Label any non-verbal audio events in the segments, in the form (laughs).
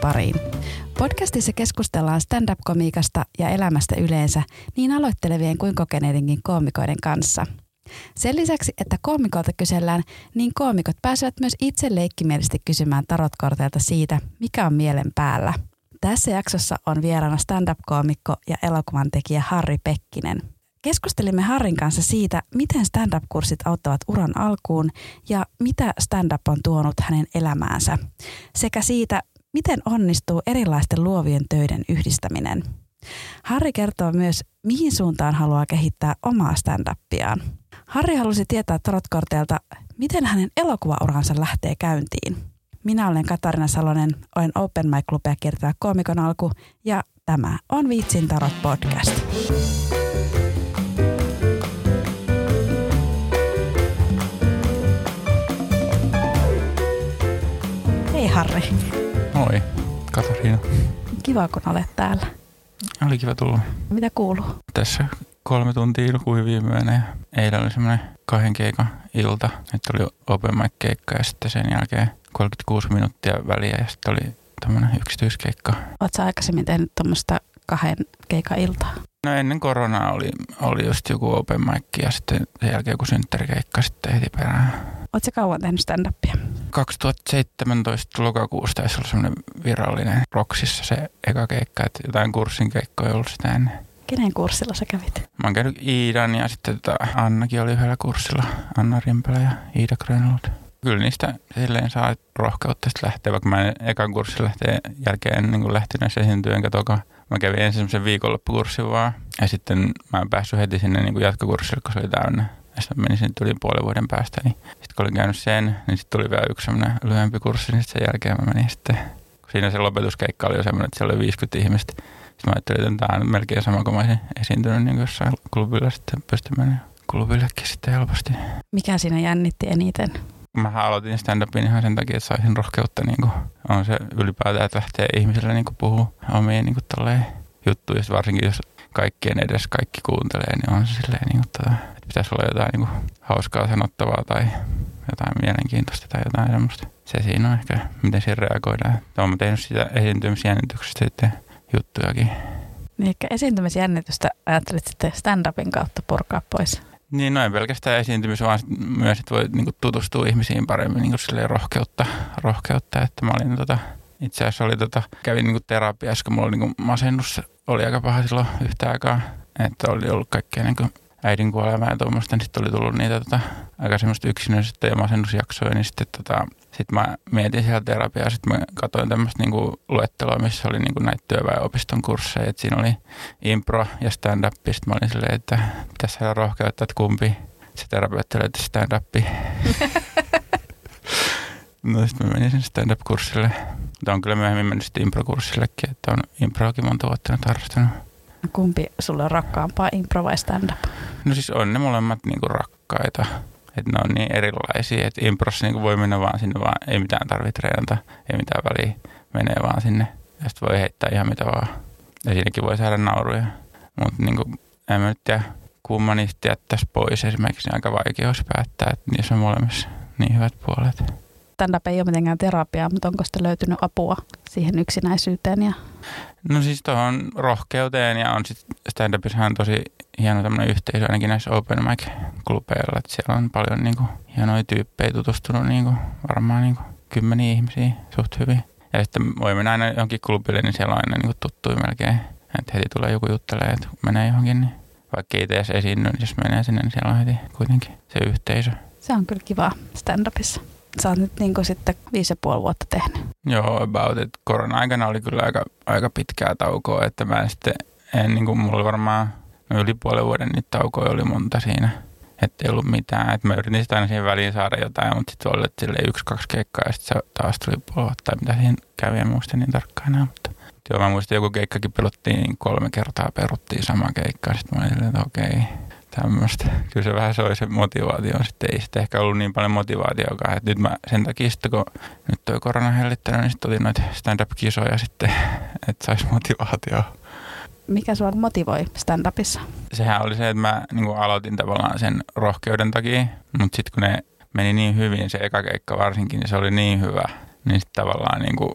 pariin. Podcastissa keskustellaan stand-up-komiikasta ja elämästä yleensä niin aloittelevien kuin kokeneidenkin koomikoiden kanssa. Sen lisäksi, että koomikolta kysellään, niin koomikot pääsevät myös itse leikkimielisesti kysymään tarotkorteilta siitä, mikä on mielen päällä. Tässä jaksossa on vieraana stand-up-koomikko ja elokuvan tekijä Harri Pekkinen – Keskustelimme Harrin kanssa siitä, miten stand-up-kurssit auttavat uran alkuun ja mitä stand-up on tuonut hänen elämäänsä, sekä siitä, miten onnistuu erilaisten luovien töiden yhdistäminen. Harri kertoo myös, mihin suuntaan haluaa kehittää omaa stand-upiaan. Harri halusi tietää Trotkorteelta, miten hänen elokuvauransa lähtee käyntiin. Minä olen Katarina Salonen, olen Open Mic Clubia kiertää koomikon alku ja tämä on Viitsin Tarot podcast. Harri. Moi, Katariina. Kiva, kun olet täällä. Oli kiva tulla. Mitä kuuluu? Tässä kolme tuntia kuin viimeinen ja eilen oli semmoinen kahden keikan ilta. Nyt oli open mic keikka ja sitten sen jälkeen 36 minuuttia väliä ja sitten oli tämmöinen yksityiskeikka. Oletko aikaisemmin tehnyt tuommoista kahden keikan iltaa? No ennen koronaa oli, oli just joku open mic ja sitten sen jälkeen joku synttärikeikka sitten heti perään. Oletko kauan tehnyt stand-upia? 2017 lokakuussa taisi olla semmoinen virallinen Roksissa se eka keikka, että jotain kurssin keikkoja ollut sitä ennen. Kenen kurssilla sä kävit? Mä oon käynyt Iidan ja sitten tota Annakin oli yhdellä kurssilla. Anna Rimpelä ja Iida Grönlund. Kyllä niistä silleen saa rohkeutta sitten lähteä, vaikka mä en ekan kurssin lähtee jälkeen ennen kuin lähtenyt esiintyä enkä toka. Mä kävin ensin semmoisen viikonloppukurssin vaan ja sitten mä en päässyt heti sinne niin jatkokurssille, kun se oli täynnä ja sitten menin sinne tuli puolen vuoden päästä. Niin sitten kun olin käynyt sen, niin sitten tuli vielä yksi semmoinen lyhyempi kurssi, niin sen jälkeen mä menin sitten, siinä se lopetuskeikka oli jo semmoinen, että siellä oli 50 ihmistä. Sitten mä ajattelin, että tämä on melkein sama kuin mä olisin esiintynyt niin jossain klubilla sitten pystyn menemään klubillekin sitten helposti. Mikä siinä jännitti eniten? Mä aloitin stand-upin ihan sen takia, että saisin rohkeutta. Niin kuin, on se ylipäätään, että lähtee ihmisille niin puhua omia niin kuin, juttuja, varsinkin jos kaikkien edes kaikki kuuntelee, niin on se silleen, niin kuin, tota, että pitäisi olla jotain niin kuin, hauskaa sanottavaa tai jotain mielenkiintoista tai jotain semmoista. Se siinä on ehkä, miten siinä reagoidaan. Olen tehnyt sitä esiintymisjännityksestä sitten juttujakin. Niin, ehkä esiintymisjännitystä ajattelit sitten stand-upin kautta purkaa pois. Niin, noin pelkästään esiintymis, vaan myös, että voi niin kuin, tutustua ihmisiin paremmin niin kuin, rohkeutta, rohkeutta, että mä olin tota, itse asiassa oli tota, kävin niin terapiassa, kun mulla oli niin kuin masennus oli aika paha silloin yhtä aikaa, että oli ollut kaikkea niin kuin äidin kuolemaa ja tuommoista, niin sitten oli tullut niitä tota, aika semmoista yksinäisyyttä ja masennusjaksoja, niin sitten tota, sit mä mietin siellä terapiaa, sitten mä katsoin tämmöistä niinku luetteloa, missä oli niinku näitä työväenopiston kursseja, että siinä oli impro ja stand-up, sitten mä olin silleen, että pitäisi saada rohkeutta, että kumpi se terapeutti löytää stand-upi. (laughs) no sitten mä menin sen stand-up-kurssille mutta on kyllä myöhemmin mennyt sitten improkurssillekin, että on improakin monta vuotta nyt harrastanut. Kumpi sulle on rakkaampaa, impro vai stand-up? No siis on ne molemmat niinku rakkaita. Että ne on niin erilaisia, että improssa niinku voi mennä vaan sinne, vaan ei mitään tarvitse treenata, ei mitään väliä, menee vaan sinne. Ja sitten voi heittää ihan mitä vaan. Ja siinäkin voi saada nauruja. Mutta niinku, en mä nyt tiedä, kumman niistä jättäisi pois esimerkiksi, niin aika vaikea olisi päättää, että niissä on molemmissa niin hyvät puolet stand-up ei ole mitenkään terapiaa, mutta onko sitä löytynyt apua siihen yksinäisyyteen? Ja... No siis tuohon rohkeuteen ja on sitten stand-upissa on tosi hieno tämmöinen yhteisö ainakin näissä open mic-klubeilla, että siellä on paljon niinku hienoja tyyppejä tutustunut niinku, varmaan niinku kymmeniä ihmisiä suht hyvin. Ja sitten voi mennä aina johonkin klubille, niin siellä on aina niinku tuttuja melkein. Että heti tulee joku juttelee, että menee johonkin, niin vaikka ei edes esiinny, niin jos menee sinne, niin siellä on heti kuitenkin se yhteisö. Se on kyllä kiva stand-upissa sä oot nyt niin sitten viisi ja puoli vuotta tehnyt. Joo, about it. Korona-aikana oli kyllä aika, aika pitkää taukoa, että mä en sitten, en niin kuin mulla varmaan no yli puolen vuoden niitä taukoja oli monta siinä. Että ei ollut mitään. Että mä yritin sitä aina siihen väliin saada jotain, mutta sitten oli sille yksi, kaksi keikkaa ja sitten se taas tuli puoli vuotta, mitä siihen kävi, en muista niin tarkkaan enää. Mutta joo, mä muistan, joku keikkakin peluttiin kolme kertaa, peruttiin sama keikka. Sitten mä olin että okei, okay, tämmöistä. (laughs) Kyllä se vähän soi se motivaatio. Sitten ei sitten ehkä ollut niin paljon motivaatioakaan. Että nyt mä sen takia sitten, kun nyt toi korona hellittänyt, niin sitten oli noita stand-up-kisoja sitten, (laughs) että saisi motivaatioa. Mikä sua motivoi stand-upissa? Sehän oli se, että mä niin aloitin tavallaan sen rohkeuden takia, mutta sitten kun ne meni niin hyvin, se eka keikka varsinkin, niin se oli niin hyvä, niin sitten tavallaan niin kuin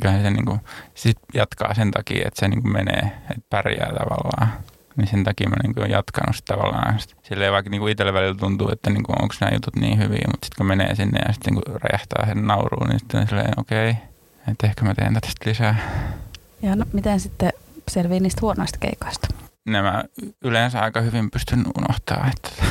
Kyllähän se niin kuin, sit jatkaa sen takia, että se niin kuin menee, että pärjää tavallaan. Niin sen takia mä niin kuin olen jatkanut sitä tavallaan. Silleen vaikka niin kuin itsellä välillä tuntuu, että niin kuin, onko nämä jutut niin hyviä, mutta sitten kun menee sinne ja sitten niin kuin räjähtää sen nauruun, niin sitten silleen okei, okay, että ehkä mä teen tästä lisää. Ja no, miten sitten selvii niistä huonoista keikoista? Nämä yleensä aika hyvin pystyn unohtaa, että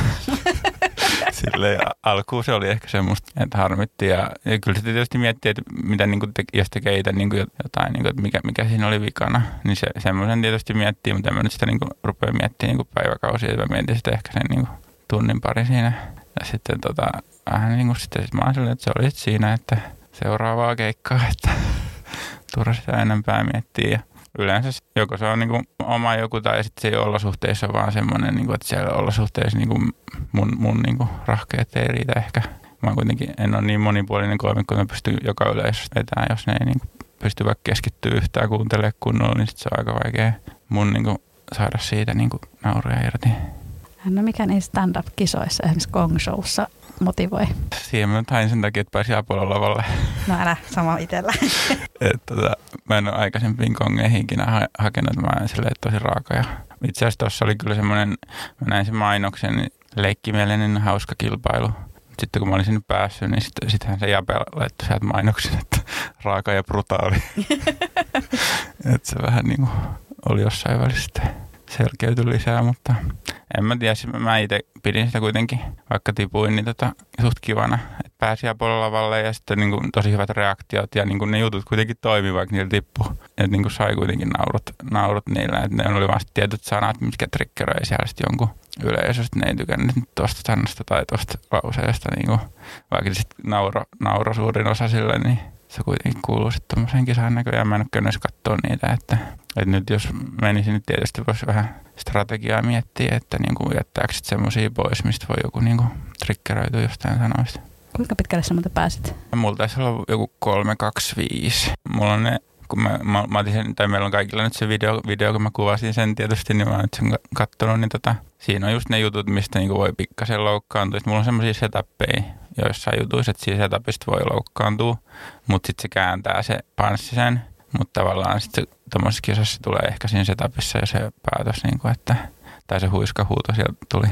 (laughs) Silleen alkuun se oli ehkä semmoista, että harmitti. Ja, ja kyllä sitten tietysti miettii, että mitä niin kuin te, jos tekee itse niin jotain, niin kuin, että mikä, mikä siinä oli vikana. Niin se, semmoisen tietysti miettii, mutta mä nyt sitä niin kuin, rupea miettimään niin päiväkausia. Mä mietin sitä ehkä sen niin kuin, tunnin pari siinä. Ja sitten tota, vähän niin kuin sitten sit mä silleen, että se oli siinä, että seuraavaa keikkaa, että (laughs) turha sitä enempää miettiä. Ja yleensä joko se on niin kuin oma joku tai sitten se ei olosuhteissa vaan semmoinen, niin kuin, että siellä olosuhteissa niin kuin mun, mun niin kuin rahkeet ei riitä ehkä. Mä kuitenkin en ole niin monipuolinen koomikko, että mä pystyn joka yleisöstä vetämään, jos ne ei niin kuin pysty vaikka keskittyä yhtään kuuntelemaan kunnolla, niin sit se on aika vaikea mun niin kuin saada siitä niin kuin nauruja irti. No mikä niissä stand-up-kisoissa, esimerkiksi Gong Showssa, motivoi? Siihen mä hain sen takia, että pääsin Apollo lavalle. No älä, sama itsellä. (laughs) Et, tota, mä en ole aikaisempiin kongeihin ikinä ha- hakenut, mä olen silleen tosi raaka. Ja itse asiassa tuossa oli kyllä semmoinen, mä näin sen mainoksen, niin leikkimielinen hauska kilpailu. Sitten kun mä olin sinne päässyt, niin sitten sittenhän se Jape laittoi sieltä mainoksen, että (laughs) raaka ja brutaali. (laughs) että se vähän niin kuin oli jossain välissä selkeytyi lisää, mutta en mä tiedä, mä itse pidin sitä kuitenkin, vaikka tipuin, niin tota, suht kivana, että pääsi lavalle ja sitten niin kuin, tosi hyvät reaktiot ja niin kuin, ne jutut kuitenkin toimi, vaikka niillä tippu. Että niin kuin, sai kuitenkin naurut, naurut niillä, että ne oli vasta tietyt sanat, mitkä triggeröi siellä sitten jonkun yleisöstä, ne ei tykännyt tuosta sanasta tai tuosta lauseesta, niin kuin, vaikka sitten nauro, nauro suurin osa sille, niin se kuitenkin kuuluu sitten tuommoiseen kisaan näköjään. Mä en ole katsoa niitä, että, että nyt jos menisin, nyt tietysti voisi vähän strategiaa miettiä, että niin kuin jättääkö sitten semmoisia pois, mistä voi joku niin kuin triggeröityä jostain sanoista. Kuinka pitkälle sä muuten pääsit? Mulla taisi olla joku 325. Mulla on ne kun mä, mä, mä otin sen, tai meillä on kaikilla nyt se video, video, kun mä kuvasin sen tietysti, niin mä oon nyt sen katsonut, niin tota, siinä on just ne jutut, mistä niinku voi pikkasen loukkaantua. Sitten mulla on semmoisia setappeja joissain jutuissa, että siitä setupista voi loukkaantua, mutta sitten se kääntää se panssi sen, mutta tavallaan sitten tuommoisessa kisassa tulee ehkä siinä setupissa jo se päätös, niin kuin, että, tai se huiskahuuto sieltä tuli.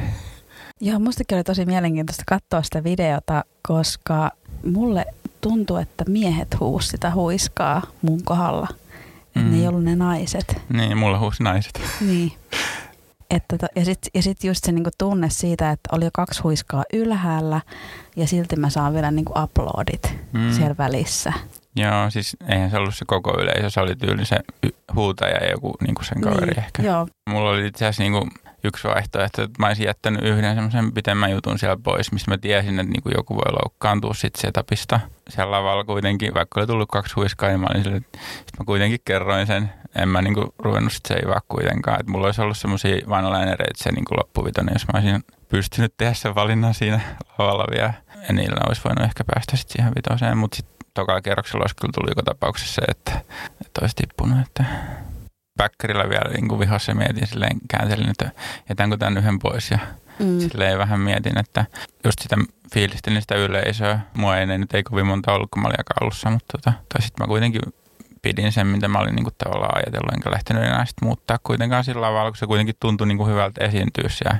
Joo, mustakin oli tosi mielenkiintoista katsoa sitä videota, koska mulle tuntuu, että miehet huus sitä huiskaa mun kohdalla. Mm. ne ei mm. ollut ne naiset. Niin, mulla huusi naiset. Niin. Että, ja sitten ja sit just se niinku tunne siitä, että oli jo kaksi huiskaa ylhäällä ja silti mä saan vielä niinku uploadit mm. siellä välissä. Joo, siis eihän se ollut se koko yleisö, se oli tyyli se huutaja ja joku niinku sen kaveri niin, ehkä. Joo. Mulla oli itse asiassa niinku yksi vaihtoehto, että mä olisin jättänyt yhden semmoisen pitemmän jutun siellä pois, mistä mä tiesin, että niinku joku voi loukkaantua sitten setupista. Siellä lavalla kuitenkin, vaikka oli tullut kaksi huiskaa, niin mä olin sille, että mä kuitenkin kerroin sen. En mä niinku ruvennut sit seivaa kuitenkaan. Että mulla olisi ollut semmoisia vanlainereita se niinku loppuvitonen, jos mä olisin pystynyt tehdä sen valinnan siinä lavalla vielä. Ja niillä olisi voinut ehkä päästä sitten siihen vitoseen, mutta sitten tokalla kerroksella olisi kyllä tullut joka tapauksessa se, että, että olisi tippunut. Että päkkärillä vielä niin kuin vihassa mietin, silleen kääntelin, että jätänkö tämän yhden pois ja mm. silleen vähän mietin, että just sitä fiilistelin sitä yleisöä. Mua ei nyt ei kovin monta ollut, kun mä olin alussa, mutta tota, tai sitten mä kuitenkin pidin sen, mitä mä olin niin kuin tavallaan ajatellut, enkä lähtenyt enää sitten muuttaa kuitenkaan sillä tavalla, kun se kuitenkin tuntui niin kuin hyvältä esiintyä ja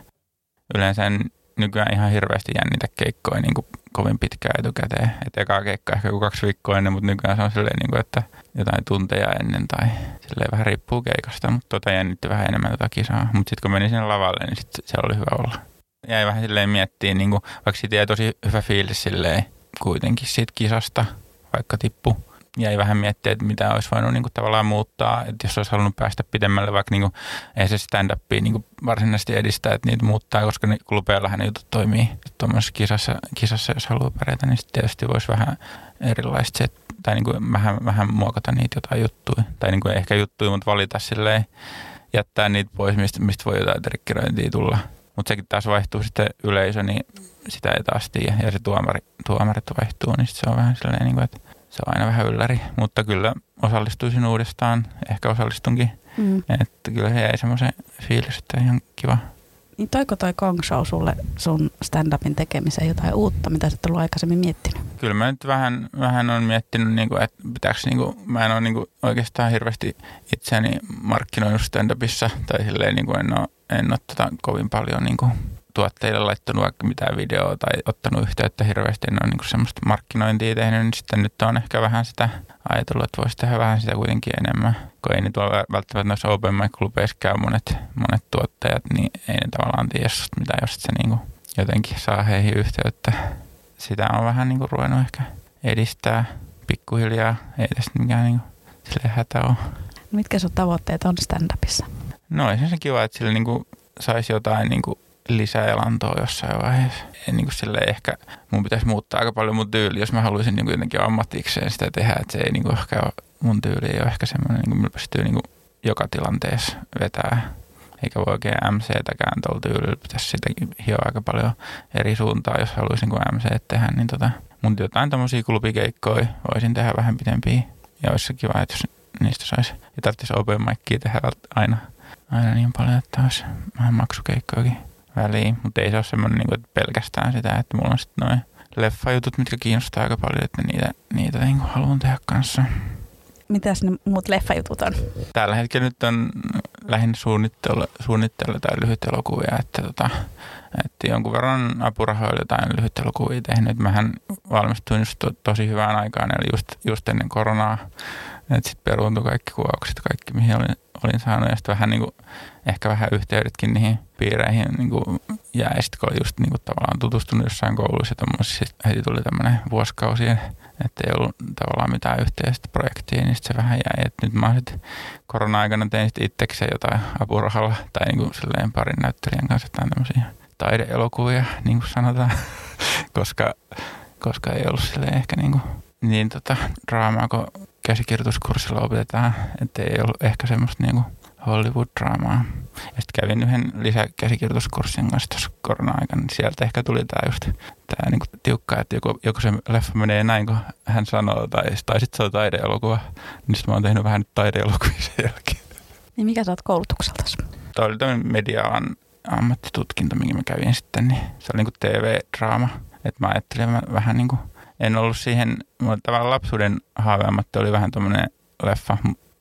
yleensä en nykyään ihan hirveästi jännitä keikkoja niin kuin kovin pitkään etukäteen. Että eka keikka ehkä kuin kaksi viikkoa ennen, mutta nykyään se on silleen, niin kuin, että jotain tunteja ennen tai silleen vähän riippuu keikasta, mutta tota jännitti vähän enemmän tota kisaa. Mutta sitten kun menin sinne lavalle, niin sit se oli hyvä olla. Jäi vähän silleen miettiä, niin kuin, vaikka siitä jäi tosi hyvä fiilis silleen kuitenkin siitä kisasta, vaikka tippu jäi vähän miettiä, että mitä olisi voinut niin kuin, tavallaan muuttaa, että jos olisi halunnut päästä pidemmälle, vaikka niin kuin, ei se stand niin varsinaisesti edistää, että niitä muuttaa, koska niin klubeellahan ne jutut toimii. Tuommoisessa kisassa, kisassa, jos haluaa pärjätä, niin sitten tietysti voisi vähän erilaista se, tai niin kuin vähän, vähän muokata niitä jotain juttuja. Tai niin kuin ehkä juttuja, mutta valita silleen, jättää niitä pois, mistä, mistä voi jotain trikkeröintiä tulla. Mutta sekin taas vaihtuu sitten yleisö, niin sitä ei taas tiedä. Ja se tuomari, tuomarit vaihtuu, niin se on vähän silleen, niin kuin, että se on aina vähän ylläri, mutta kyllä osallistuisin uudestaan, ehkä osallistunkin. Mm. Että kyllä se jäi semmoisen fiilis, että ihan kiva. Niin toiko toi Kong Show sulle sun stand-upin tekemiseen jotain uutta, mitä sä et ollut aikaisemmin miettinyt? Kyllä mä nyt vähän, vähän on miettinyt, niin kuin, että pitääkö, niin kuin, mä en ole niin kuin, oikeastaan hirveästi itseäni markkinoinut stand-upissa, tai silleen niin kuin en ole, en ole tota, kovin paljon niin kuin, tuotteille laittanut vaikka mitään videoa tai ottanut yhteyttä hirveästi, en ole niin semmoista markkinointia tehnyt, niin sitten nyt on ehkä vähän sitä ajatellut, että voisi tehdä vähän sitä kuitenkin enemmän. Kun ei nyt ole välttämättä noissa open mic-klubeissa käy monet, monet tuottajat, niin ei ne tavallaan tiedä mitään, jos se niin kuin jotenkin saa heihin yhteyttä. Sitä on vähän niin kuin ruvennut ehkä edistää pikkuhiljaa. Ei tästä mikään niin sille hätä ole. Mitkä sun tavoitteet on stand-upissa? No olisi se kiva, että sillä niin kuin saisi jotain niin kuin lisäelantoa jossain vaiheessa. En niin sille ehkä, mun pitäisi muuttaa aika paljon mun tyyli, jos mä haluaisin niin kuin jotenkin ammatikseen sitä tehdä, että se ei niin kuin ehkä ole, mun tyyli ei ole ehkä semmoinen, niin kuin pystyy niin kuin joka tilanteessa vetää. Eikä voi oikein MC-täkään tuolla tyylillä, pitäisi sitäkin hioa aika paljon eri suuntaa, jos haluaisin kuin MC tehdä, niin tota, mun jotain tämmöisiä klubikeikkoja voisin tehdä vähän pidempiä. Ja olisi kiva, että jos niistä saisi, ei tarvitsisi open tehdä aina, aina niin paljon, että olisi vähän maksukeikkojakin väliin, mutta ei se ole semmoinen niin kuin, että pelkästään sitä, että mulla on sitten noin leffajutut, mitkä kiinnostaa aika paljon, että niitä, niitä niin kuin haluan tehdä kanssa. Mitäs ne muut leffajutut on? Tällä hetkellä nyt on lähinnä suunnittelu, suunnittelu tai lyhyt elokuvia, että, tota, että jonkun verran apurahoilla jotain lyhyt elokuvia tehnyt. Mähän valmistuin just to, tosi hyvään aikaan, eli just, just ennen koronaa. Että sitten peruuntui kaikki kuvaukset, kaikki mihin olin, olin saanut. Ja sitten vähän niin kuin, ehkä vähän yhteydetkin niihin piireihin niin kuin jäi. Sitten kun oli just niin kuin, tavallaan tutustunut jossain kouluissa ja heti tuli tämmöinen vuosikausien, että ei ollut tavallaan mitään yhteistä projektia, niin sitten se vähän jäi. Et nyt mä sitten korona-aikana tein sitten itsekseen jotain apurahalla tai niin kuin silleen parin näyttelijän kanssa jotain tämmöisiä taideelokuvia, niin kuin sanotaan, (laughs) koska, koska ei ollut silleen ehkä niin, kuin, niin tota, draamaa, kun käsikirjoituskurssilla opetetaan, että ei ollut ehkä semmoista niin kuin Hollywood-draamaa. Ja sitten kävin yhden lisäkäsikirjoituskurssin kanssa tuossa korona-aikana, niin sieltä ehkä tuli tämä just tämä niinku tiukka, että joku, joku se leffa menee näin, kun hän sanoo, tai, tai sitten se on taideelokuva. Niin sitten mä oon tehnyt vähän taideelokuvia sen jälkeen. Niin mikä sä oot koulutukselta? Tämä oli tämmöinen media-alan ammattitutkinto, minkä mä kävin sitten, niin se oli niinku TV-draama. Että mä ajattelin mä vähän niin kuin, en ollut siihen, mulla tavallaan lapsuuden haaveammatti oli vähän tuommoinen leffa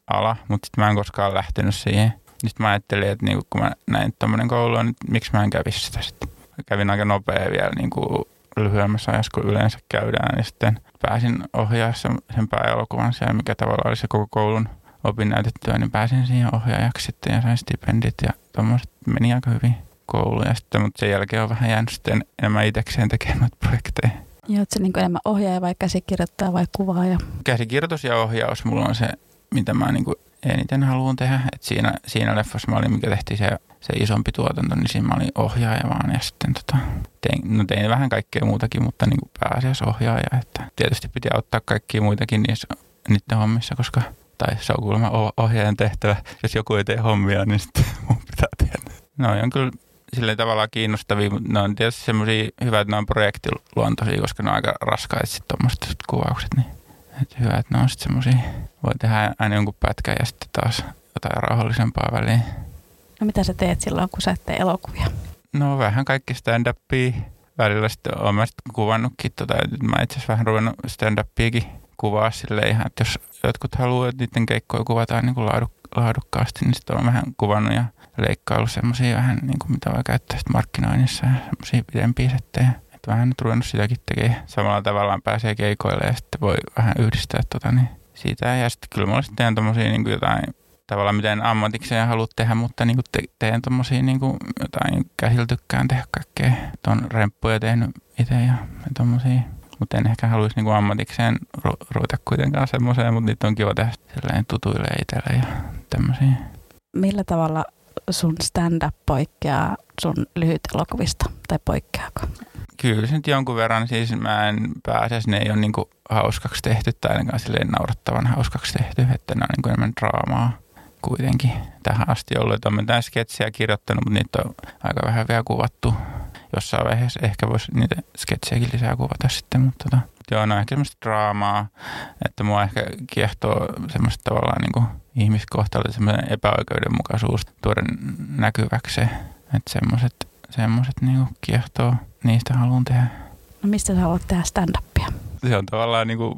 ala, mutta sitten mä en koskaan lähtenyt siihen. Sitten mä ajattelin, että niinku, kun mä näin tämmöinen koulu, niin miksi mä en kävisi sitä sitten. Kävin aika nopea vielä niinku lyhyemmässä ajassa kuin yleensä käydään, niin sitten pääsin ohjaa sen, sen pääelokuvan siellä, mikä tavallaan oli se koko koulun opinnäytettyä, niin pääsin siihen ohjaajaksi sitten ja sain stipendit ja tuommoiset meni aika hyvin kouluun. Ja sitten, mutta sen jälkeen on vähän jäänyt sitten enemmän itsekseen tekemään (laughs) projekteja. Ja oletko niin enemmän ohjaaja vai käsikirjoittaja vai kuvaaja? Käsikirjoitus ja ohjaus mulla on se mitä mä niin kuin eniten haluan tehdä. Et siinä, siinä leffassa mä olin, mikä tehtiin se, se isompi tuotanto, niin siinä mä olin ohjaaja vaan ja sitten tota, tein, no tein vähän kaikkea muutakin, mutta niin kuin pääasiassa ohjaaja. Että tietysti piti auttaa kaikkia muitakin niissä, niiden hommissa, koska tai se on kuulemma ohjaajan tehtävä. Jos joku ei tee hommia, niin sitten (laughs) mun pitää tehdä. No on kyllä sillä tavalla kiinnostavia, mutta ne on tietysti semmoisia hyvät, että ne on projektiluontoisia, koska ne on aika raskaita sitten tuommoiset kuvaukset. Niin et hyvä, että ne on sitten semmosia, voi tehdä aina jonkun pätkän ja sitten taas jotain rauhallisempaa väliin. No mitä sä teet silloin, kun sä et tee elokuvia? No vähän kaikki stand-upia. Välillä sitten olen mä sitten kuvannutkin, tota, mä itse asiassa vähän ruvennut stand-upiakin kuvaa silleen ihan, että jos jotkut haluaa, että niiden keikkoja kuvataan niin kuin laaduk- laadukkaasti, niin sitten on vähän kuvannut ja leikkaillut semmoisia vähän, niin kuin mitä voi käyttää sitten markkinoinnissa ja semmoisia pidempiä settejä vähän nyt ruvennut sitäkin tekemään. Samalla tavallaan pääsee keikoille ja sitten voi vähän yhdistää tota, niin siitä. Ja sitten kyllä mulla sitten tommosia niin jotain tavallaan miten ammatikseen haluat tehdä, mutta niin kuin te, teen tommosia niin jotain käsillä tykkään tehdä kaikkea. Tuon remppuja tehnyt itse ja, tommosia. Mutta en ehkä haluaisi niin ammatikseen ru- ruveta kuitenkaan semmoiseen, mutta niitä on kiva tehdä tutuille itselle ja tämmöisiä. Millä tavalla sun stand-up poikkeaa sun lyhyt elokuvista, tai poikkeako? Kyllä se nyt jonkun verran, siis mä en pääse, ne ei ole niin hauskaksi tehty tai ainakaan silleen naurattavan hauskaksi tehty, että ne on niin enemmän draamaa kuitenkin tähän asti ollut. Että olen mitään sketsejä kirjoittanut, mutta niitä on aika vähän vielä kuvattu. Jossain vaiheessa ehkä voisi niitä sketsejäkin lisää kuvata sitten, mutta tota, joo, no ehkä semmoista draamaa, että mua ehkä kiehtoo semmoista tavallaan niin ihmiskohtaloita, semmoinen epäoikeudenmukaisuus tuoda näkyväksi. Että semmoiset semmoiset niin kiehtoo, niistä haluan tehdä. No mistä sä haluat tehdä stand-upia? se on tavallaan niin kuin,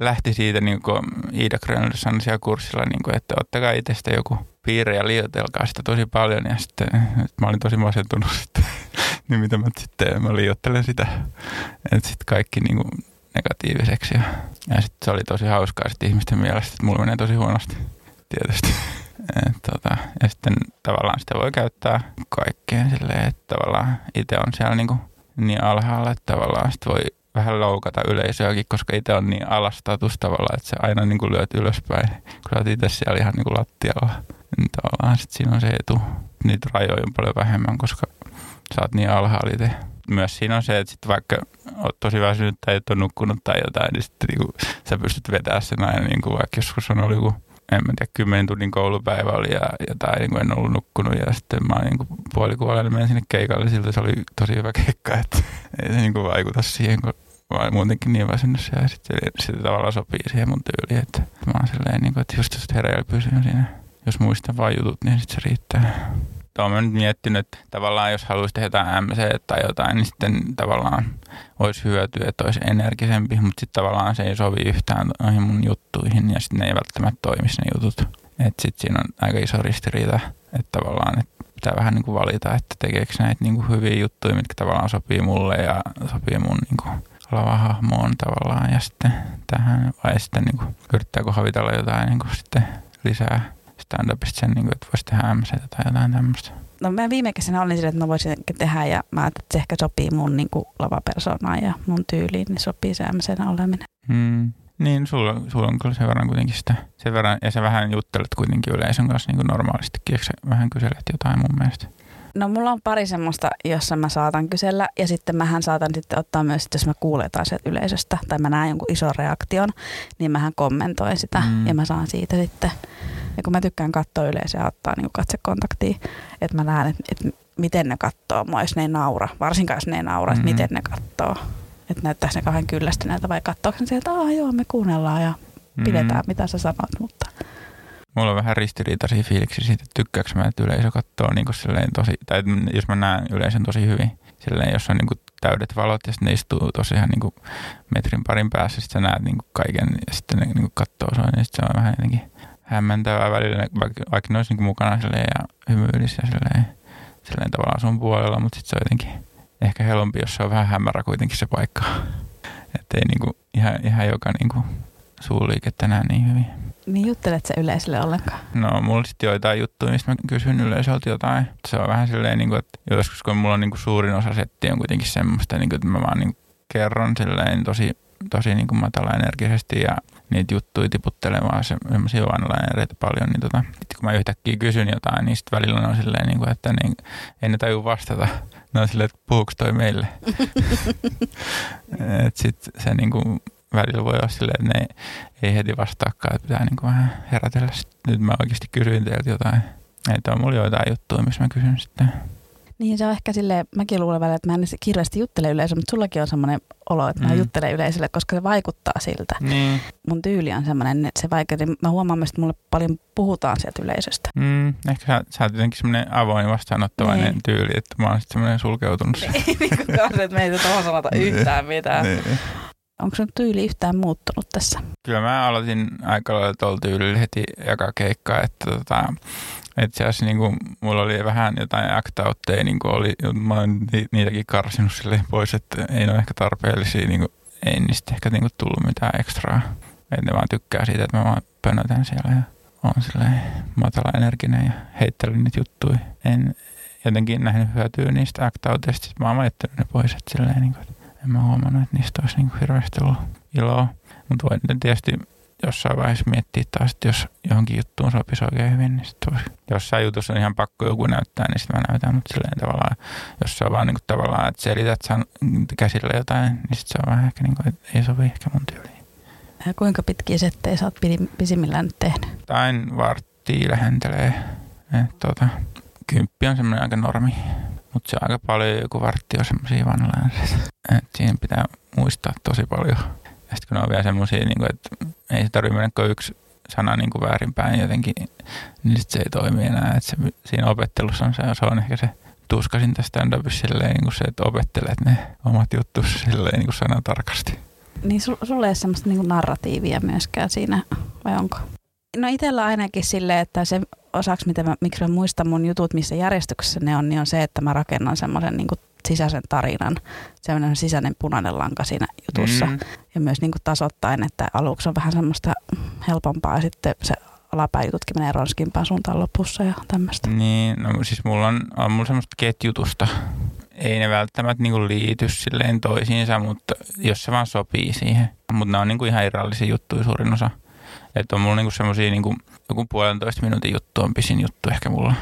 lähti siitä, niin kuin Iida Grönlund sanoi siellä kurssilla, niin kuin, että ottakaa itsestä joku piirre ja liioitelkaa sitä tosi paljon. Ja sitten että mä olin tosi masentunut sitten, (laughs) niin mitä mä sitten, mä liioittelen sitä, että sitten kaikki niin kuin, negatiiviseksi. Ja, ja sitten se oli tosi hauskaa sitten ihmisten mielestä, että mulla menee tosi huonosti, tietysti. (laughs) Et, tota, ja sitten tavallaan sitä voi käyttää kaikkeen silleen, että tavallaan itse on siellä niin, kuin, niin alhaalla, että tavallaan sitten voi vähän loukata yleisöäkin, koska itse on niin alastatus tavallaan, että se aina niin kuin lyöt ylöspäin, kun sä oot itse siellä ihan niin kuin lattialla. Niin tavallaan sitten siinä on se etu. Niitä rajoja on paljon vähemmän, koska sä oot niin alhaalla itse. Myös siinä on se, että sit vaikka oot tosi väsynyt tai et ole nukkunut tai jotain, niin sitten niin kuin, sä pystyt vetämään sen aina, niin kuin vaikka joskus on ollut joku en mä tiedä, kymmenen tunnin koulupäivä oli ja jotain, niin kuin en ollut nukkunut ja sitten mä niin kuin puolikuolella menin sinne keikalle, siltä se oli tosi hyvä keikka, että (laughs) ei se niin kuin vaikuta siihen, kun mä olen muutenkin niin väsynyt ja sitten se, se tavallaan sopii siihen mun tyyliin, että mä oon silleen, niin kuin, että just jos hereillä pysyn siinä, jos muistan vain jutut, niin sitten se riittää. Tuo mä nyt miettinyt, että tavallaan jos haluaisi tehdä jotain MC tai jotain, niin sitten tavallaan olisi hyötyä, että olisi energisempi, mutta sitten tavallaan se ei sovi yhtään noihin mun juttuihin ja sitten ne ei välttämättä toimisi ne jutut. Että sitten siinä on aika iso ristiriita, että tavallaan että pitää vähän niin kuin valita, että tekeekö näitä niin kuin hyviä juttuja, mitkä tavallaan sopii mulle ja sopii mun niin kuin lavahahmoon tavallaan ja sitten tähän vai sitten niin kuin, yrittääkö havitella jotain niin kuin sitten lisää stand-upista sen, niin kuin, että voisi tehdä MC tai jotain tämmöistä. No mä viime kesänä olin sille, että mä voisin tehdä ja mä ajattelin, että se ehkä sopii mun niin kuin lavapersonaan ja mun tyyliin, niin sopii se MC oleminen. Hmm. Niin, sulla, sulla on kyllä sen verran kuitenkin sitä, sen verran, ja sä vähän juttelet kuitenkin yleisön kanssa niin kuin normaalistikin, eikö sä vähän kyselet jotain mun mielestä? No mulla on pari semmoista, jossa mä saatan kysellä ja sitten mähän saatan sitten ottaa myös, että jos mä kuulen jotain sieltä yleisöstä tai mä näen jonkun ison reaktion, niin mähän kommentoin sitä mm. ja mä saan siitä sitten ja kun mä tykkään katsoa yleisöä ja ottaa niin katsekontaktia, että mä näen, että, että miten ne katsoo mua, jos ne ei naura. Varsinkaan jos ne ei naura, mm-hmm. että miten ne katsoo. Että näyttääkö ne kauhean kyllästyneeltä vai katsoako ne sieltä, että joo, me kuunnellaan ja pidetään, mm-hmm. mitä sä sanot, mutta... Mulla on vähän ristiriitaisia fiiliksiä siitä, että tykkääkö mä, että yleisö katsoo niin kuin silleen tosi, tai jos mä näen yleisön tosi hyvin, silleen, jos on niin kuin täydet valot ja sitten ne istuu tosiaan niin kuin metrin parin päässä, sitten sä näet niin kuin kaiken ja sitten ne niin kuin katsoo sua, niin sitten se on vähän jotenkin hämmentävää välillä, vaikka, vaikka ne olisi niin mukana silleen ja hymyilisi ja silleen, silleen tavallaan sun puolella, mutta sitten se on jotenkin ehkä helpompi, jos se on vähän hämärä kuitenkin se paikka. (laughs) Että ei niinku ihan, ihan joka niinku suuliikettä näe niin hyvin. Niin juttelet se yleisölle ollenkaan? No mulla sitten joitain juttuja, mistä mä kysyn yleisöltä jotain. Se on vähän silleen, niin kuin, että joskus kun mulla on niin kuin suurin osa settiä on kuitenkin semmoista, niin kuin, että mä vaan niin kerron silleen tosi, tosi niin kuin matala energisesti ja niitä juttuja tiputtelemaan, semmoisia vanlainereita paljon, niin tota, kun mä yhtäkkiä kysyn jotain, niin sitten välillä on silleen, niin kuin, että niin, ei ne taju vastata. Ne on silleen, että puhuuko toi meille? (laughs) että sitten se niin kuin, välillä voi olla silleen, että ne ei, ei heti vastaakaan, että pitää niin kuin vähän herätellä. Sitten nyt mä oikeasti kysyin teiltä jotain. Että on mulla jotain juttuja, missä mä kysyn sitten. Niin se on ehkä sille mäkin luulen välillä, että mä en hirveästi juttele yleisölle, mutta sullakin on semmoinen olo, että mä mm. juttelen yleisölle, koska se vaikuttaa siltä. Niin. Mun tyyli on semmoinen, että se vaikuttaa. Mä huomaan myös, että mulle paljon puhutaan sieltä yleisöstä. Mm, ehkä sä, sä oot jotenkin semmoinen avoin vastaanottavainen niin. tyyli, että mä oon sitten semmoinen sulkeutunut. (laughs) niin kuin kanssa, että me ei tuohon sanota niin. yhtään mitään. Niin. Onko sun tyyli yhtään muuttunut tässä? Kyllä mä aloitin aika lailla tuolla tyylillä heti joka keikka, että tota, itse asiassa niin kuin, mulla oli vähän jotain act niin oli, mä olen niitäkin karsinut silleen pois, että ei ole ehkä tarpeellisia, niin kuin, ei niistä ehkä niin kuin, tullut mitään ekstraa. Että ne vaan tykkää siitä, että mä vaan pönötän siellä ja on silleen matala energinen ja heittelen niitä juttuja. En jotenkin nähnyt hyötyä niistä act-outeista, mä oon ne pois, että silleen, niin kuin, en mä huomannut, että niistä olisi niin kuin, hirveästi ollut iloa. Mutta voin tietysti jossain vaiheessa miettiä taas, että jos johonkin juttuun sopisi oikein hyvin, niin sitten olisi. Jossain jutussa on ihan pakko joku näyttää, niin sitten mä näytän, mutta silleen tavallaan, jos se on vaan niin kuin tavallaan, että selität san käsillä jotain, niin sitten se on vähän ehkä niin kuin, että ei sovi ehkä mun tyyliin. Ja kuinka pitkiä settejä sä oot pisimmillään nyt tehnyt? Tain varttia lähentelee. Et, tota, kymppi on semmoinen aika normi, mutta se on aika paljon, joku vartti on semmoisia vanhoja. Siinä pitää muistaa tosi paljon. Ja sitten kun ne on vielä semmoisia, niin että ei se tarvitse mennä kuin yksi sana niin kuin väärinpäin jotenkin, niin sit se ei toimi enää. Et se, siinä opettelussa on se, se on ehkä se tuskasin tästä stand-upissa silleen, niin kuin se, että opettelet ne omat juttus silleen niin kuin sanan tarkasti. Niin sul, sulla ei ole semmoista niin narratiivia myöskään siinä, vai onko? No itsellä ainakin sille, että se osaksi, mitä mä, miksi mä muistan mun jutut, missä järjestyksessä ne on, niin on se, että mä rakennan semmoisen niin sisäisen tarinan, semmoinen sisäinen punainen lanka siinä jutussa. Mm. Ja myös niin kuin tasoittain, että aluksi on vähän semmoista helpompaa ja sitten se alapäijututkin menee ronskimpaan suuntaan lopussa ja tämmöistä. Niin, no siis mulla on, on mulla semmoista ketjutusta. Ei ne välttämättä niinku liity silleen toisiinsa, mutta jos se vaan sopii siihen. Mutta ne on niinku ihan irrallisia juttuja suurin osa. Että on mulla niinku semmosia niinku, joku puolentoista minuutin juttu on pisin juttu ehkä mulla.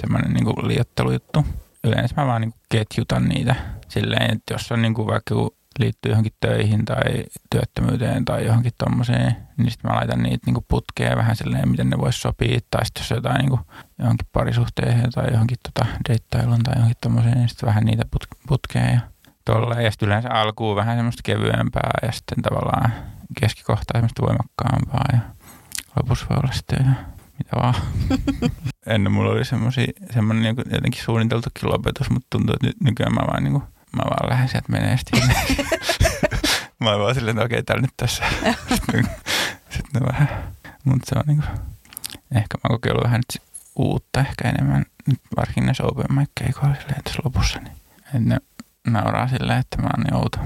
Semmoinen niinku liottelujuttu. Yleensä mä vaan niinku ketjutan niitä silleen, että jos on niinku vaikka liittyy johonkin töihin tai työttömyyteen tai johonkin tommoseen, niin sitten mä laitan niitä niinku putkeen vähän silleen, miten ne vois sopia. Tai sitten jos jotain niinku johonkin parisuhteeseen tai johonkin tota deittailuun tai johonkin tommoseen, niin sitten vähän niitä put- putkeen ja tolleen. Ja sitten yleensä alkuun vähän semmoista kevyempää ja sitten tavallaan keskikohtaa semmoista voimakkaampaa ja lopussa voi olla sitten mitä vaan. (laughs) Ennen mulla oli semmoinen niinku jotenkin suunniteltukin lopetus, mutta tuntuu, että nykyään mä vaan niinku – mä vaan lähden sieltä menee sitten (laughs) Mä oon vaan silleen, että okei, täällä nyt tässä. (laughs) sitten ne vähän, mutta se on niinku, ehkä mä kokeillut vähän nyt uutta ehkä enemmän, nyt varsinkin näissä open mickeikoilla silleen tässä lopussa, niin että ne nauraa silleen, että mä oon niin outo.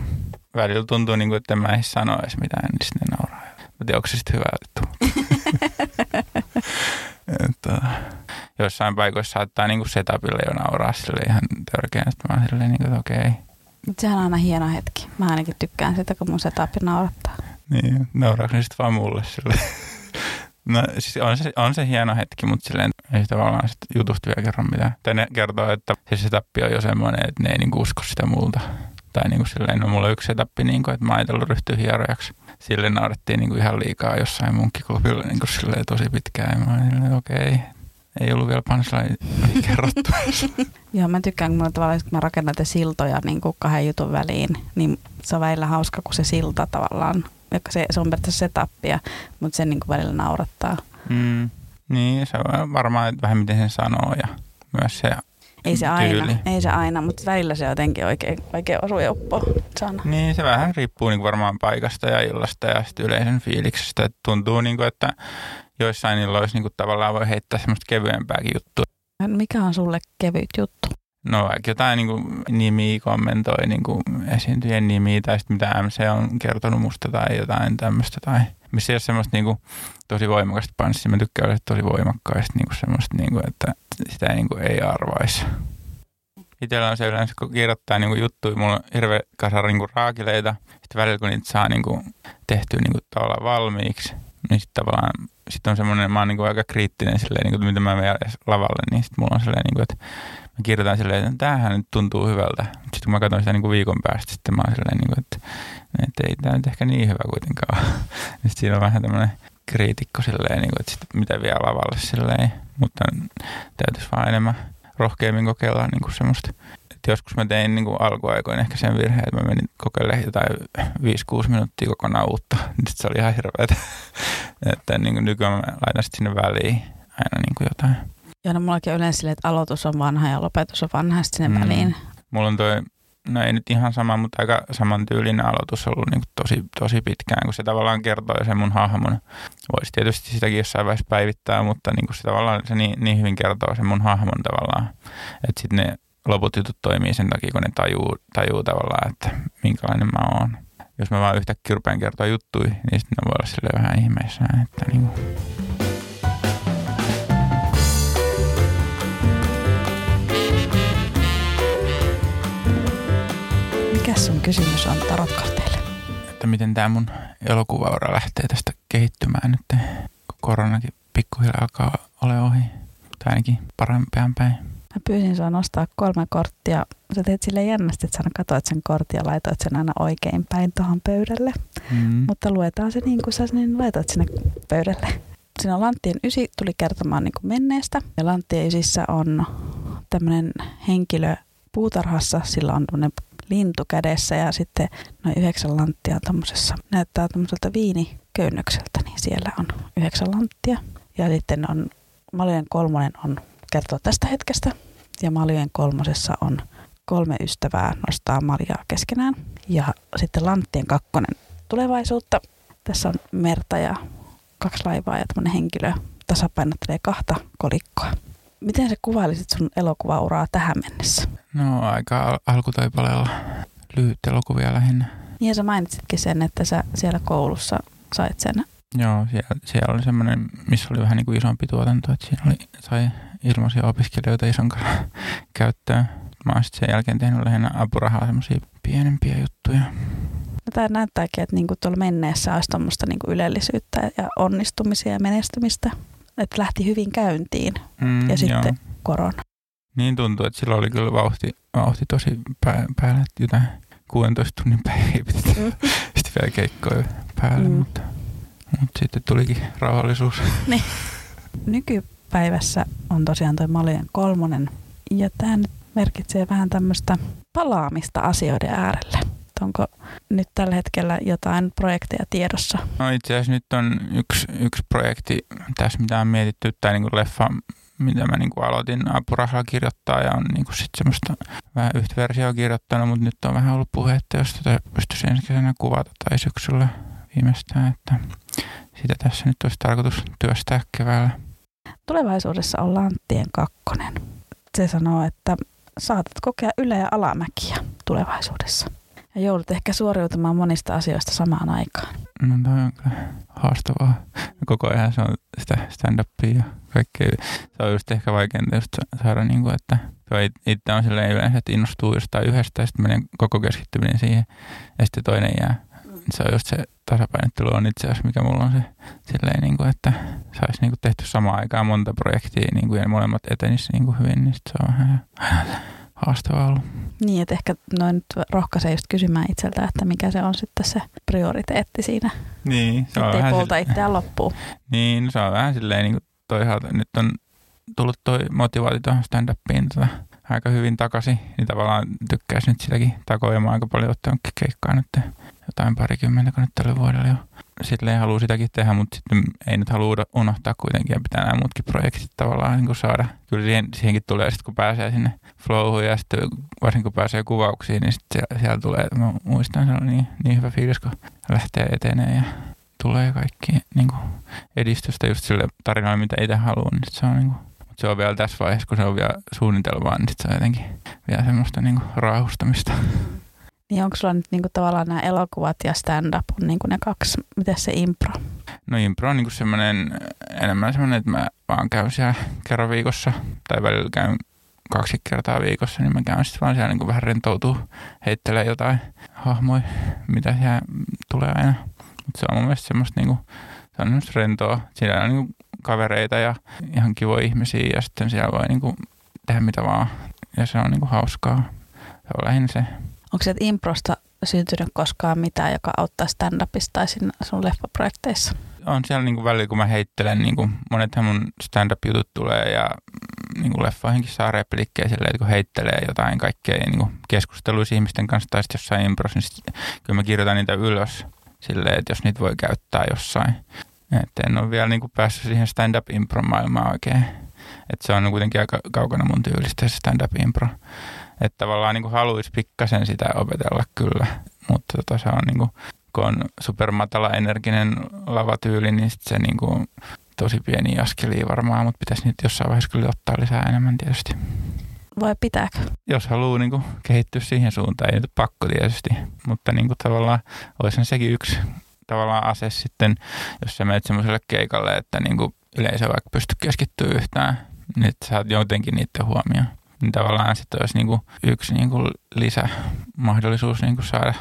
Välillä tuntuu niin kuin, että mä en sano edes mitään, niin sitten ne nauraa. Mä tiedän, onko se sitten hyvä juttu. (laughs) että, joissain paikoissa saattaa niinku setupille jo nauraa sille ihan törkeän, että mä oon silleen niinku, että okei. Okay. Sehän on aina hieno hetki. Mä ainakin tykkään sitä, kun mun setupi naurattaa. Niin, nauraako ne sitten vaan mulle sille? No siis on se, on se hieno hetki, mutta silleen ei sitä tavallaan sit jutusta vielä kerro mitään. Tai ne kertoo, että se setappi on jo semmoinen, että ne ei niinku usko sitä multa. Tai niinku silleen, no mulla on yksi setappi, niinku, että mä ajatellut ryhtyä hierojaksi. Sille naurettiin niinku ihan liikaa jossain munkkiklubilla niinku silleen tosi pitkään. Ja mä olin okei, okay, ei ollut vielä punchline (laughs) kerrottu. (laughs) Joo, mä tykkään, kun, mulla tavallaan, kun mä rakennan siltoja niin kuin kahden jutun väliin, niin se on välillä hauska, kun se silta tavallaan, joka se, se on periaatteessa setapia, mutta sen niin kuin välillä naurattaa. Mm. Niin, se on varmaan että vähän miten sen sanoo ja myös se ei se aina, tyyli. ei se aina, mutta välillä se jotenkin oikein, oikein osuu ja sana. Niin, se vähän riippuu niin varmaan paikasta ja illasta ja sitten yleisen fiiliksestä. Et tuntuu, niin kuin, että joissain illoissa niin kuin tavallaan voi heittää semmoista kevyempääkin juttua. Mikä on sulle kevyt juttu? No vaikka jotain niin kuin, nimiä kommentoi, niin kuin esiintyjien nimiä tai sitten mitä MC on kertonut musta tai jotain tämmöistä. Tai missä ei ole semmoista niin kuin, tosi voimakasta panssia. Mä tykkään olla tosi voimakkaasti niin kuin semmoista, niin kuin, että sitä niin kuin, ei arvaisi. Itsellä on se yleensä, kun kirjoittaa niin juttuja, mulla on hirveä kasara niin raakileita. Sitten välillä kun niitä saa niin kuin, tehtyä niin kuin, tavallaan valmiiksi, niin sitten tavallaan sit on semmoinen, mä oon niin kuin, aika kriittinen silleen, niin kuin, mitä mä menen lavalle, niin sitten mulla on silleen, niin kuin, että mä kirjoitan silleen, että tämähän nyt tuntuu hyvältä. Sitten kun mä katson sitä niin kuin viikon päästä, sitten mä oon silleen, niin kuin, että, että ei tämä nyt ehkä niin hyvä kuitenkaan. (laughs) sitten siinä on vähän tämmöinen kriitikko silleen, niin kuin, että sit, mitä vielä lavalle silleen, mutta täytyisi vaan enemmän rohkeammin kokeilla niin kuin semmoista. Että joskus mä tein niin kuin alkuaikoin ehkä sen virheen, että mä menin kokeilemaan jotain 5-6 minuuttia kokonaan uutta. (laughs) Sitten se oli ihan hirveätä. (laughs) että niin kuin nykyään mä laitan sitten sinne väliin aina niin kuin jotain. Joo, no mullakin on yleensä silleen, että aloitus on vanha ja lopetus on vanha sinne mm. väliin. Mulla on toi no ei nyt ihan sama, mutta aika samantyylinen aloitus ollut niin tosi, tosi pitkään, kun se tavallaan kertoo sen mun hahmon. Voisi tietysti sitäkin jossain vaiheessa päivittää, mutta niin kuin se tavallaan se niin, niin hyvin kertoo sen mun hahmon tavallaan, että sitten ne loput jutut toimii sen takia, kun ne tajuu, tajuu tavallaan, että minkälainen mä oon. Jos mä vaan yhtäkkiä rupean kertoa juttuja, niin sitten ne voi olla vähän ihmeessä, että niin kuin Mikä sun kysymys on tarotkarteille? Että miten tämä mun elokuvaura lähtee tästä kehittymään nyt, kun koronakin pikkuhiljaa alkaa ole ohi. Tai ainakin parempään päin. Mä pyysin sua nostaa kolme korttia. Sä teet sille jännästi, että sä katoit sen kortin ja laitoit sen aina oikein päin tuohon pöydälle. Mm. Mutta luetaan se niin kuin sä niin laitoit sinne pöydälle. Siinä Lanttien ysi tuli kertomaan niin kuin menneestä. Ja Lanttien ysissä on tämmöinen henkilö puutarhassa. Sillä on tämmöinen lintu kädessä ja sitten noin yhdeksän lanttia tommosessa, näyttää tämmöiseltä viiniköynnökseltä, niin siellä on yhdeksän lanttia. Ja sitten on Maljojen kolmonen on kertoa tästä hetkestä ja Maljojen kolmosessa on kolme ystävää nostaa maljaa keskenään. Ja sitten Lanttien kakkonen tulevaisuutta. Tässä on merta ja kaksi laivaa ja tämmöinen henkilö tasapainottelee kahta kolikkoa. Miten sä kuvailisit sun elokuvauraa tähän mennessä? No aika al- alkutaipaleella. Lyhyt elokuvia lähinnä. Niin sä mainitsitkin sen, että sä siellä koulussa sait sen. Joo, siellä, siellä oli semmoinen, missä oli vähän niin kuin isompi tuotanto, että siinä oli, sai ilmaisia opiskelijoita ison (laughs) käyttöön. Mä oon sitten sen jälkeen tehnyt lähinnä apurahaa semmoisia pienempiä juttuja. No, tämä näyttääkin, että niinku tuolla menneessä olisi tuommoista niinku ylellisyyttä ja onnistumisia ja menestymistä. Että lähti hyvin käyntiin Mm, ja sitten joo. korona. Niin tuntuu, että sillä oli kyllä vauhti, vauhti tosi pää, päällä, että jotain 16 tunnin piti tehdä. Mm. (laughs) sitten vielä keikkoja päälle, Mm. mutta, mutta sitten tulikin rauhallisuus. (laughs) Nykypäivässä on tosiaan toi Malien kolmonen ja tämä nyt merkitsee vähän tämmöistä palaamista asioiden äärelle. Onko nyt tällä hetkellä jotain projekteja tiedossa? No itse asiassa nyt on yksi, yksi projekti tässä, mitä on mietitty, tai niin kuin leffa, mitä mä niin kuin aloitin apurahalla kirjoittaa ja on niin kuin sit semmoista vähän yhtä versioa kirjoittanut, mutta nyt on vähän ollut puhetta, jos tätä pystyisi ensi kesänä kuvata tai syksyllä viimeistään, että sitä tässä nyt olisi tarkoitus työstää keväällä. Tulevaisuudessa on Lanttien kakkonen. Se sanoo, että saatat kokea ylä- ja alamäkiä tulevaisuudessa. Ja joudut ehkä suoriutumaan monista asioista samaan aikaan. No toi on kyllä haastavaa. Koko ajan se on sitä stand-upia ja kaikkea. Se on just ehkä vaikeinta just saada, niin kuin, että se it- itse on silleen yleensä, että innostuu jostain yhdestä ja sitten menee koko keskittyminen siihen ja sitten toinen jää. Se on just se tasapainottelu on itse asiassa, mikä mulla on se silleen, niin kuin, että saisi niin kuin tehty samaan aikaan monta projektia niin kuin, ja molemmat etenisi niin kuin hyvin, niin se on vähän haastavaa ollut. Niin, että ehkä noin nyt rohkaisee just kysymään itseltä, että mikä se on sitten se prioriteetti siinä, Niin, se on ettei vähän polta sille- itseään loppuun. Niin, se on vähän silleen niin kuin toisaalta nyt on tullut toi motivaatio tuohon stand-upiin tota, aika hyvin takaisin, niin tavallaan tykkäisi nyt sitäkin takoa ja mä aika paljon ottanutkin keikkaa nyt jotain parikymmentä nyt tälle vuodelle jo. Silleen haluaa sitäkin tehdä, mutta sitten ei nyt halua uno- unohtaa kuitenkin ja pitää nämä muutkin projektit tavallaan niin kuin saada. Kyllä siihen, siihenkin tulee sitten kun pääsee sinne flowhun ja sitten varsinkin kun pääsee kuvauksiin, niin sitten siellä, siellä tulee, mä muistan se on niin, niin hyvä fiilis, kun lähtee etenee ja tulee kaikki niin kuin edistystä just sille tarinalle, mitä itse haluaa, niin se on niinku, mut se on vielä tässä vaiheessa, kun se on vielä suunnitelmaa, niin se on jotenkin vielä semmoista niinku raahustamista. Niin onko sulla nyt niinku tavallaan nämä elokuvat ja stand-up on niinku ne kaksi, miten se impro? No impro on niinku semmoinen, enemmän semmoinen, että mä vaan käyn siellä kerran viikossa, tai välillä käyn kaksi kertaa viikossa, niin mä käyn sitten vaan siellä niinku vähän rentoutuu, heittelee jotain hahmoja, mitä siellä tulee aina. Mutta se on mun mielestä semmoista niinku, se on semmoista rentoa. Siinä on niinku kavereita ja ihan kivoja ihmisiä ja sitten siellä voi niinku tehdä mitä vaan. Ja se on niinku hauskaa. Se on lähinnä se. Onko sieltä improsta syntynyt koskaan mitään, joka auttaa stand-upista tai siinä sun leffaprojekteissa? On siellä niinku välillä, kun mä heittelen, niinku, monethan mun stand-up-jutut tulee ja niinku leffoihinkin saa replikkejä silleen, että kun heittelee jotain kaikkea ja niinku keskusteluissa ihmisten kanssa tai sitten jossain impros, niin sit, kyllä mä kirjoitan niitä ylös silleen, että jos niitä voi käyttää jossain. Että en ole vielä niinku päässyt siihen stand-up impro maailmaan oikein. Että se on kuitenkin aika kaukana mun tyylistä se stand-up impro. Että tavallaan niinku haluaisi pikkasen sitä opetella kyllä, mutta tota se on niinku, kun on supermatala energinen lavatyyli, niin sit se niinku tosi pieni askelia varmaan, mutta pitäisi nyt jossain vaiheessa kyllä ottaa lisää enemmän tietysti. Vai pitääkö? Jos haluaa niinku kehittyä siihen suuntaan, ei nyt pakko tietysti, mutta niinku tavallaan olisi sekin yksi tavallaan ase sitten, jos sä menet semmoiselle keikalle, että niinku yleisö vaikka pysty keskittyä yhtään, niin saat jotenkin niiden huomioon. Niin tavallaan sitten olisi niinku yksi niinku lisämahdollisuus niinku saada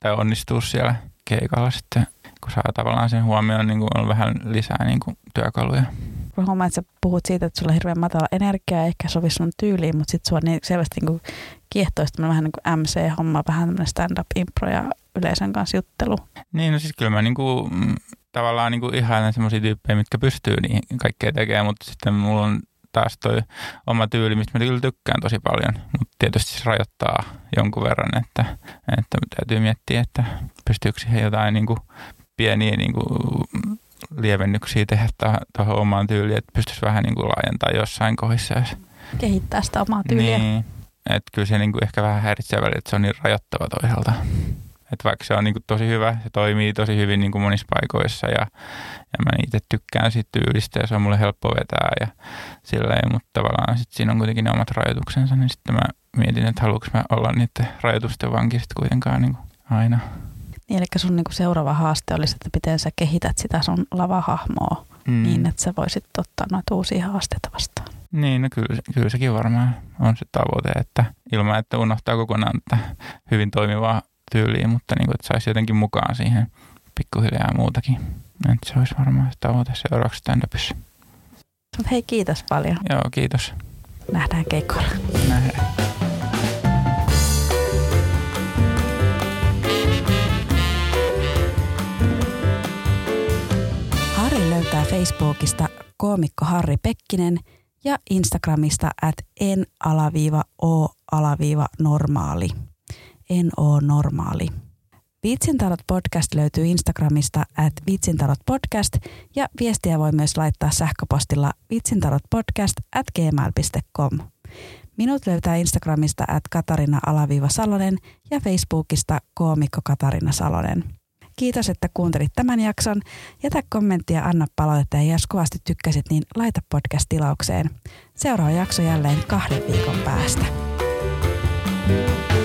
tai onnistua siellä keikalla sitten, kun saa tavallaan sen huomioon, niin on vähän lisää niin kuin työkaluja. Mä huomaan, että sä puhut siitä, että sulla on hirveän matala energia ja ehkä sovi sun tyyliin, mutta sitten sua niin selvästi niin kiehtoista vähän niin kuin MC-homma, vähän tämmöinen stand-up-impro ja yleisön kanssa juttelu. Niin, no siis kyllä mä niin kuin, mm, tavallaan niin kuin ihailen semmoisia tyyppejä, mitkä pystyy niihin kaikkea tekemään, mutta sitten mulla on taas toi oma tyyli, mistä mä kyllä tykkään tosi paljon, mutta tietysti se rajoittaa jonkun verran, että, että täytyy miettiä, että pystyykö siihen jotain niin kuin pieniä niin kuin lievennyksiä tehdä tuohon omaan tyyliin, että pystyisi vähän niin kuin laajentaa jossain kohdissa. Kehittää sitä omaa tyyliä. Niin, että kyllä se niin kuin ehkä vähän häiritsee välillä, että se on niin rajoittava toisaalta. Että vaikka se on niin kuin tosi hyvä, se toimii tosi hyvin niin kuin monissa paikoissa ja, ja mä itse tykkään siitä tyylistä ja se on mulle helppo vetää ja silleen, mutta tavallaan sit siinä on kuitenkin ne omat rajoituksensa, niin sitten mä mietin, että haluanko mä olla niiden rajoitusten vanki sitten kuitenkaan niin kuin aina. Niin, eli sun niin kuin seuraava haaste olisi, että miten sä kehität sitä sun lavahahmoa mm. niin, että sä voisit ottaa noita uusia haasteita vastaan. Niin, no kyllä, kyllä sekin varmaan on se tavoite, että ilman, että unohtaa kokonaan että hyvin toimivaa tyyliä, mutta niin kuin, että saisi jotenkin mukaan siihen pikkuhiljaa ja muutakin. Että se olisi varmaan se tavoite seuraavaksi stand-upissa. Hei, kiitos paljon. Joo, kiitos. Nähdään keikoilla. Nähdään. Harri löytää Facebookista koomikko Harri Pekkinen ja Instagramista at en-o-normaali. En oo normaali. Vitsintalot podcast löytyy Instagramista at vitsintalot podcast ja viestiä voi myös laittaa sähköpostilla vitsintalotpodcast at gmail.com. Minut löytää Instagramista at Katarina-Salonen ja Facebookista koomikko Katarina Salonen. Kiitos, että kuuntelit tämän jakson. Jätä kommenttia, anna palautetta ja jos kovasti tykkäsit, niin laita podcast tilaukseen. Seuraava jakso jälleen kahden viikon päästä. thank you